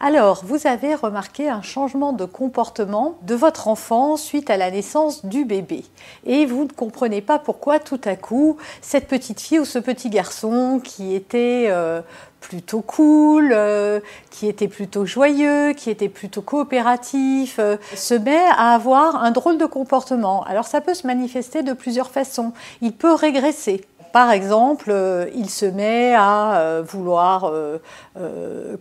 Alors, vous avez remarqué un changement de comportement de votre enfant suite à la naissance du bébé. Et vous ne comprenez pas pourquoi tout à coup, cette petite fille ou ce petit garçon qui était euh, plutôt cool, euh, qui était plutôt joyeux, qui était plutôt coopératif, euh, se met à avoir un drôle de comportement. Alors ça peut se manifester de plusieurs façons. Il peut régresser. Par exemple, euh, il se met à euh, vouloir euh,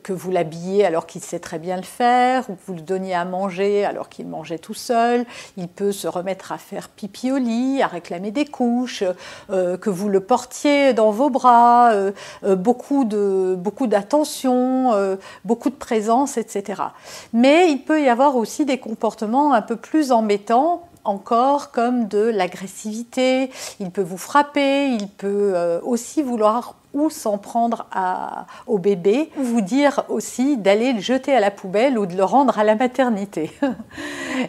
que vous l'habillez alors qu'il sait très bien le faire, ou que vous le donniez à manger alors qu'il mangeait tout seul. Il peut se remettre à faire pipi au lit, à réclamer des couches, que vous le portiez dans vos bras, beaucoup beaucoup d'attention, beaucoup de présence, etc. Mais il peut y avoir aussi des comportements un peu plus embêtants encore comme de l'agressivité, il peut vous frapper, il peut euh, aussi vouloir ou s'en prendre au bébé, ou vous dire aussi d'aller le jeter à la poubelle ou de le rendre à la maternité.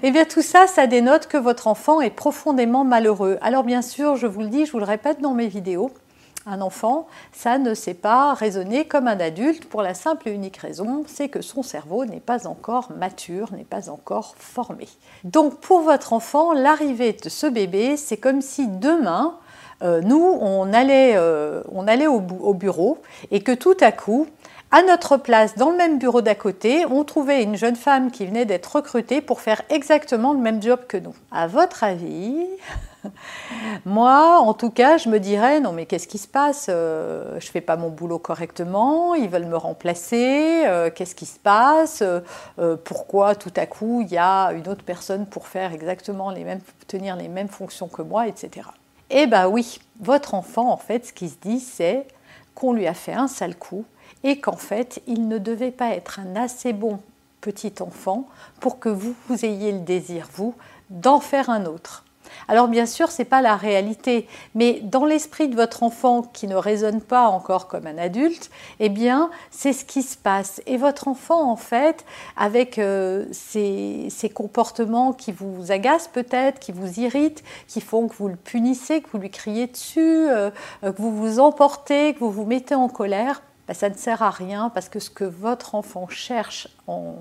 Eh bien tout ça, ça dénote que votre enfant est profondément malheureux. Alors bien sûr, je vous le dis, je vous le répète dans mes vidéos, un enfant, ça ne sait pas raisonner comme un adulte pour la simple et unique raison, c'est que son cerveau n'est pas encore mature, n'est pas encore formé. Donc pour votre enfant, l'arrivée de ce bébé, c'est comme si demain, euh, nous, on allait, euh, au bureau et que tout à coup, à notre place, dans le même bureau d'à côté, on trouvait une jeune femme qui venait d'être recrutée pour faire exactement le même job que nous. À votre avis, moi, en tout cas, je me dirais non mais qu'est-ce qui se passe euh, Je fais pas mon boulot correctement, ils veulent me remplacer, euh, qu'est-ce qui se passe euh, Pourquoi tout à coup il y a une autre personne pour faire exactement les mêmes, tenir les mêmes fonctions que moi, etc. Eh bien oui, votre enfant en fait, ce qui se dit, c'est qu'on lui a fait un sale coup et qu'en fait, il ne devait pas être un assez bon petit enfant pour que vous, vous ayez le désir, vous, d'en faire un autre. Alors bien sûr, ce n'est pas la réalité, mais dans l'esprit de votre enfant qui ne raisonne pas encore comme un adulte, eh bien, c'est ce qui se passe. Et votre enfant, en fait, avec euh, ces, comportements qui vous agacent peut-être, qui vous irritent, qui font que vous le punissez, que vous lui criez dessus, euh, que vous vous emportez, que vous vous mettez en colère, bah, ça ne sert à rien parce que ce que votre enfant cherche en,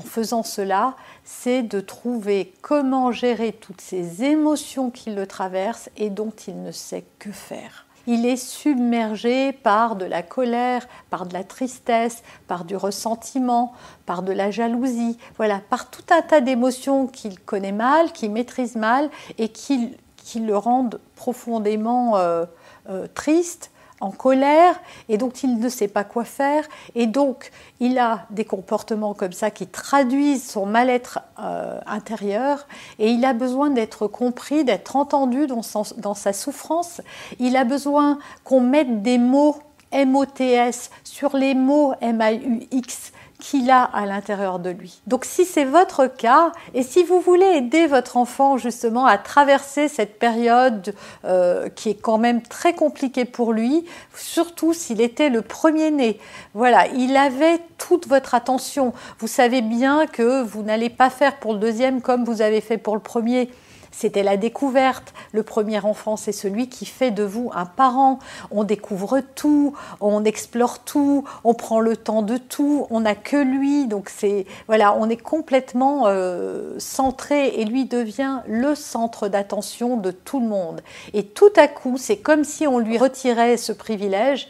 faisant cela, c'est de trouver comment gérer toutes ces émotions qui le traversent et dont il ne sait que faire. Il est submergé par de la colère, par de la tristesse, par du ressentiment, par de la jalousie, voilà, par tout un tas d'émotions qu'il connaît mal, qu'il maîtrise mal et qui, le rendent profondément euh, euh, triste en colère et donc il ne sait pas quoi faire et donc il a des comportements comme ça qui traduisent son mal-être euh, intérieur et il a besoin d'être compris, d'être entendu dans, sa souffrance. Il a besoin qu'on mette des mots MOTS sur les mots MAUX qu'il a à l'intérieur de lui. Donc si c'est votre cas, et si vous voulez aider votre enfant justement à traverser cette période euh, qui est quand même très compliquée pour lui, surtout s'il était le premier-né, voilà, il avait toute votre attention. Vous savez bien que vous n'allez pas faire pour le deuxième comme vous avez fait pour le premier. C'était la découverte. Le premier enfant, c'est celui qui fait de vous un parent. On découvre tout, on explore tout, on prend le temps de tout, on n'a que lui. Donc c'est voilà, on est complètement euh, centré et lui devient le centre d'attention de tout le monde. Et tout à coup, c'est comme si on lui retirait ce privilège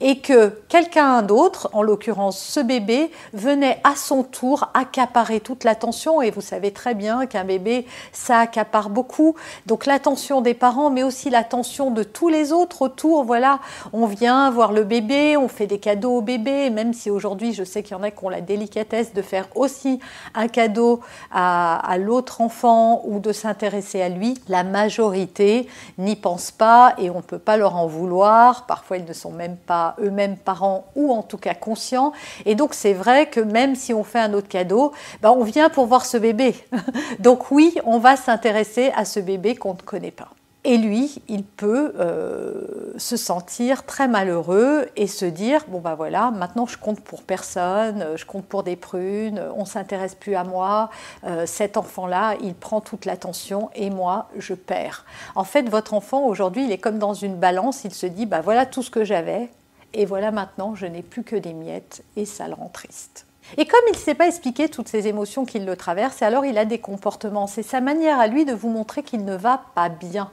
et que quelqu'un d'autre, en l'occurrence ce bébé, venait à son tour accaparer toute l'attention et vous savez très bien qu'un bébé, ça accapare beaucoup. Donc l'attention des parents, mais aussi l'attention de tous les autres autour. Voilà, on vient voir le bébé, on fait des cadeaux au bébé, même si aujourd'hui je sais qu'il y en a qui ont la délicatesse de faire aussi un cadeau à, l'autre enfant ou de s'intéresser à lui, la majorité n'y pense pas et on ne peut pas leur en vouloir. Parfois ils ne sont même pas eux-mêmes parents ou en tout cas conscients. Et donc c'est vrai que même si on fait un autre cadeau, ben, on vient pour voir ce bébé. donc oui, on va s'intéresser à ce bébé qu'on ne connaît pas. Et lui, il peut euh, se sentir très malheureux et se dire bon ben voilà, maintenant je compte pour personne, je compte pour des prunes, on s'intéresse plus à moi, euh, cet enfant-là, il prend toute l'attention et moi je perds. En fait, votre enfant aujourd'hui, il est comme dans une balance, il se dit ben voilà tout ce que j'avais et voilà maintenant je n'ai plus que des miettes et ça le rend triste. Et comme il ne sait pas expliquer toutes ces émotions qui le traversent, alors il a des comportements. C'est sa manière à lui de vous montrer qu'il ne va pas bien.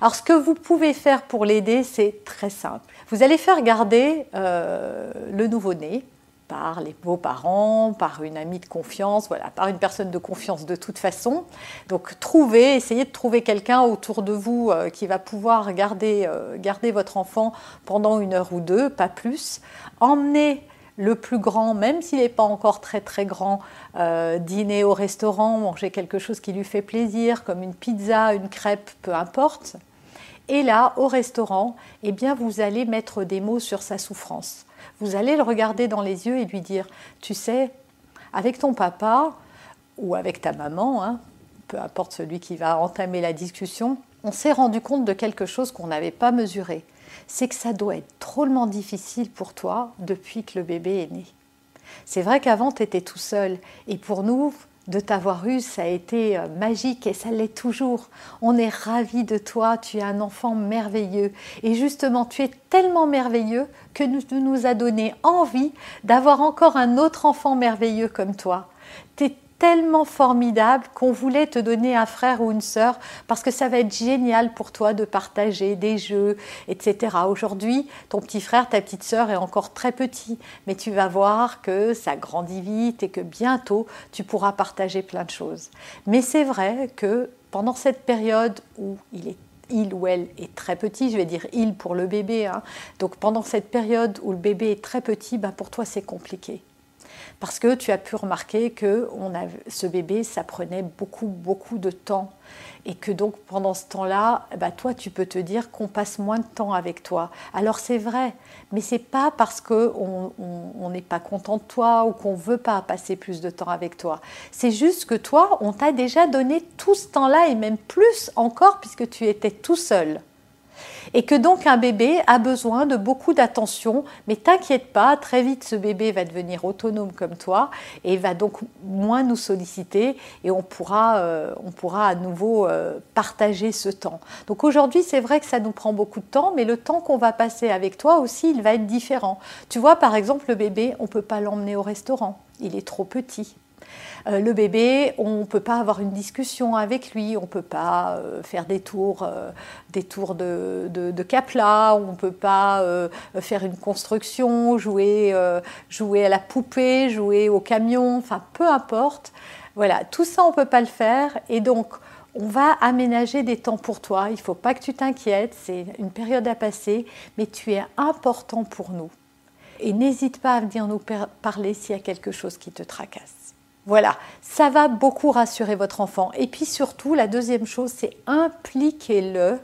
Alors ce que vous pouvez faire pour l'aider, c'est très simple. Vous allez faire garder euh, le nouveau-né par les, vos parents, par une amie de confiance, voilà, par une personne de confiance de toute façon. Donc trouvez, essayez de trouver quelqu'un autour de vous euh, qui va pouvoir garder, euh, garder votre enfant pendant une heure ou deux, pas plus. Emmenez le plus grand, même s'il n'est pas encore très très grand, euh, dîner au restaurant, manger quelque chose qui lui fait plaisir, comme une pizza, une crêpe, peu importe. Et là, au restaurant, eh bien, vous allez mettre des mots sur sa souffrance. Vous allez le regarder dans les yeux et lui dire, tu sais, avec ton papa ou avec ta maman, hein, peu importe celui qui va entamer la discussion, on s'est rendu compte de quelque chose qu'on n'avait pas mesuré c'est que ça doit être drôlement difficile pour toi depuis que le bébé est né. C'est vrai qu'avant, tu étais tout seul. Et pour nous, de t'avoir eu, ça a été euh, magique et ça l'est toujours. On est ravis de toi, tu es un enfant merveilleux. Et justement, tu es tellement merveilleux que tu nous as donné envie d'avoir encore un autre enfant merveilleux comme toi. Tellement formidable qu'on voulait te donner un frère ou une sœur parce que ça va être génial pour toi de partager des jeux, etc. Aujourd'hui, ton petit frère, ta petite sœur est encore très petit, mais tu vas voir que ça grandit vite et que bientôt tu pourras partager plein de choses. Mais c'est vrai que pendant cette période où il est il ou elle est très petit, je vais dire il pour le bébé. Hein. Donc pendant cette période où le bébé est très petit, bah pour toi c'est compliqué parce que tu as pu remarquer que ce bébé, ça prenait beaucoup, beaucoup de temps. Et que donc pendant ce temps-là, bah, toi, tu peux te dire qu'on passe moins de temps avec toi. Alors c'est vrai, mais c'est pas parce qu'on n'est pas content de toi ou qu'on veut pas passer plus de temps avec toi. C'est juste que toi, on t'a déjà donné tout ce temps-là et même plus encore puisque tu étais tout seul et que donc un bébé a besoin de beaucoup d'attention, mais t'inquiète pas, très vite ce bébé va devenir autonome comme toi et va donc moins nous solliciter et on pourra, euh, on pourra à nouveau euh, partager ce temps. Donc aujourd'hui, c'est vrai que ça nous prend beaucoup de temps, mais le temps qu'on va passer avec toi aussi, il va être différent. Tu vois, par exemple, le bébé, on ne peut pas l'emmener au restaurant, il est trop petit. Euh, le bébé, on ne peut pas avoir une discussion avec lui, on ne peut pas euh, faire des tours, euh, des tours de, de, on ne peut pas faire une construction, jouer, jouer à la poupée, jouer au camion, enfin peu importe. Voilà, tout ça on ne peut pas le faire et donc on va aménager des temps pour toi. Il ne faut pas que tu t'inquiètes, c'est une période à passer, mais tu es important pour nous. Et n'hésite pas à venir nous parler s'il y a quelque chose qui te tracasse. Voilà, ça va beaucoup rassurer votre enfant. Et puis surtout, la deuxième chose, c'est impliquez-le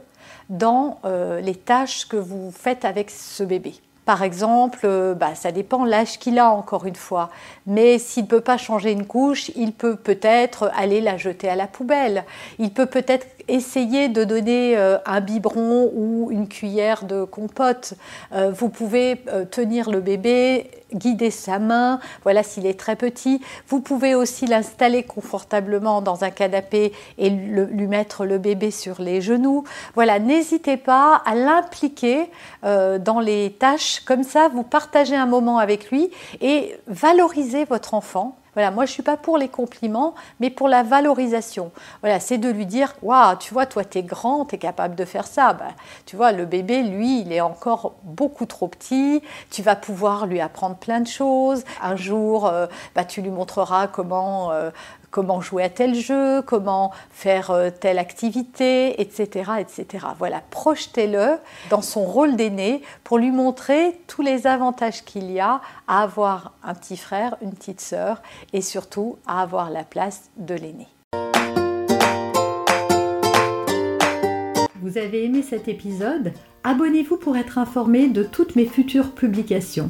dans euh, les tâches que vous faites avec ce bébé. Par exemple, euh, bah, ça dépend l'âge qu'il a encore une fois. Mais s'il ne peut pas changer une couche, il peut peut-être aller la jeter à la poubelle. Il peut peut-être essayer de donner euh, un biberon ou une cuillère de compote. vous pouvez tenir le bébé guider sa main, voilà s'il est très petit. Vous pouvez aussi l'installer confortablement dans un canapé et lui mettre le bébé sur les genoux. Voilà, n'hésitez pas à l'impliquer euh, dans les tâches. Comme ça, vous partagez un moment avec lui et valorisez votre enfant Voilà, moi je suis pas pour les compliments, mais pour la valorisation. Voilà, c'est de lui dire Waouh, tu vois, toi tu es grand, tu es capable de faire ça. Bah, tu vois, le bébé, lui, il est encore beaucoup trop petit. Tu vas pouvoir lui apprendre plein de choses. Un jour, bah, tu lui montreras comment euh, comment jouer à tel jeu, comment faire euh, telle activité, etc. etc. Voilà, projetez-le dans son rôle d'aîné pour lui montrer tous les avantages qu'il y a à avoir un petit frère, une petite sœur et surtout à avoir la place de l'aîné. Vous avez aimé cet épisode? Abonnez-vous pour être informé de toutes mes futures publications.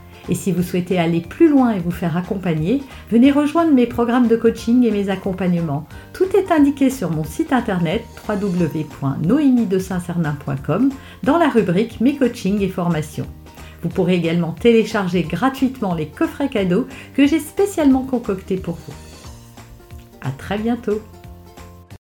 Et si vous souhaitez aller plus loin et vous faire accompagner, venez rejoindre mes programmes de coaching et mes accompagnements. Tout est indiqué sur mon site internet www.noemidesintcernin.com dans la rubrique Mes coachings et formations. Vous pourrez également télécharger gratuitement les coffrets cadeaux que j'ai spécialement concoctés pour vous. À très bientôt